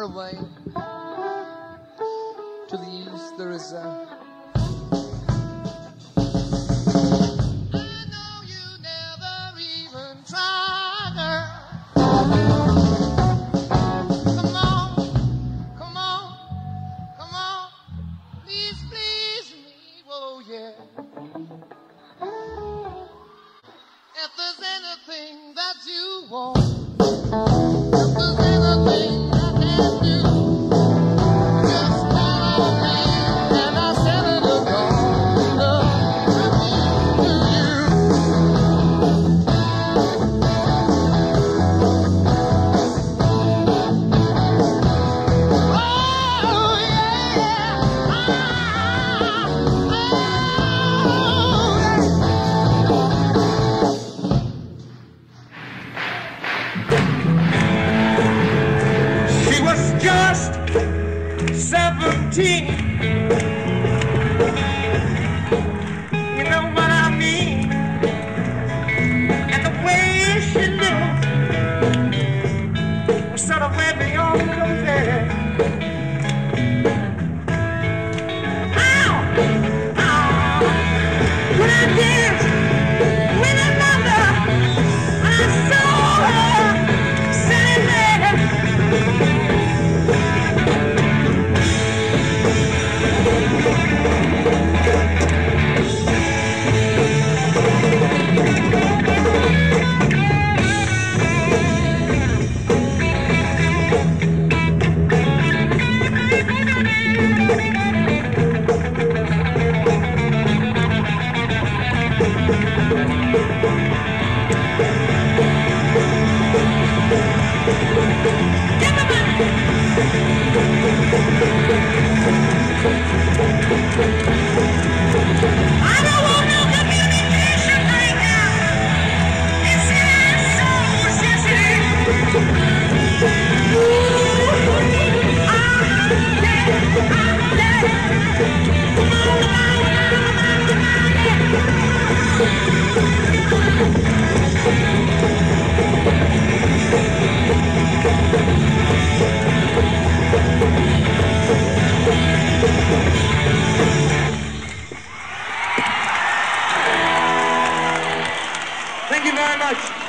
Away. To the east, there is a. If there's anything that you want, 17. You know what I mean? And the way she looked was sort of way beyond compare. Ow! Ow! When I danced very much.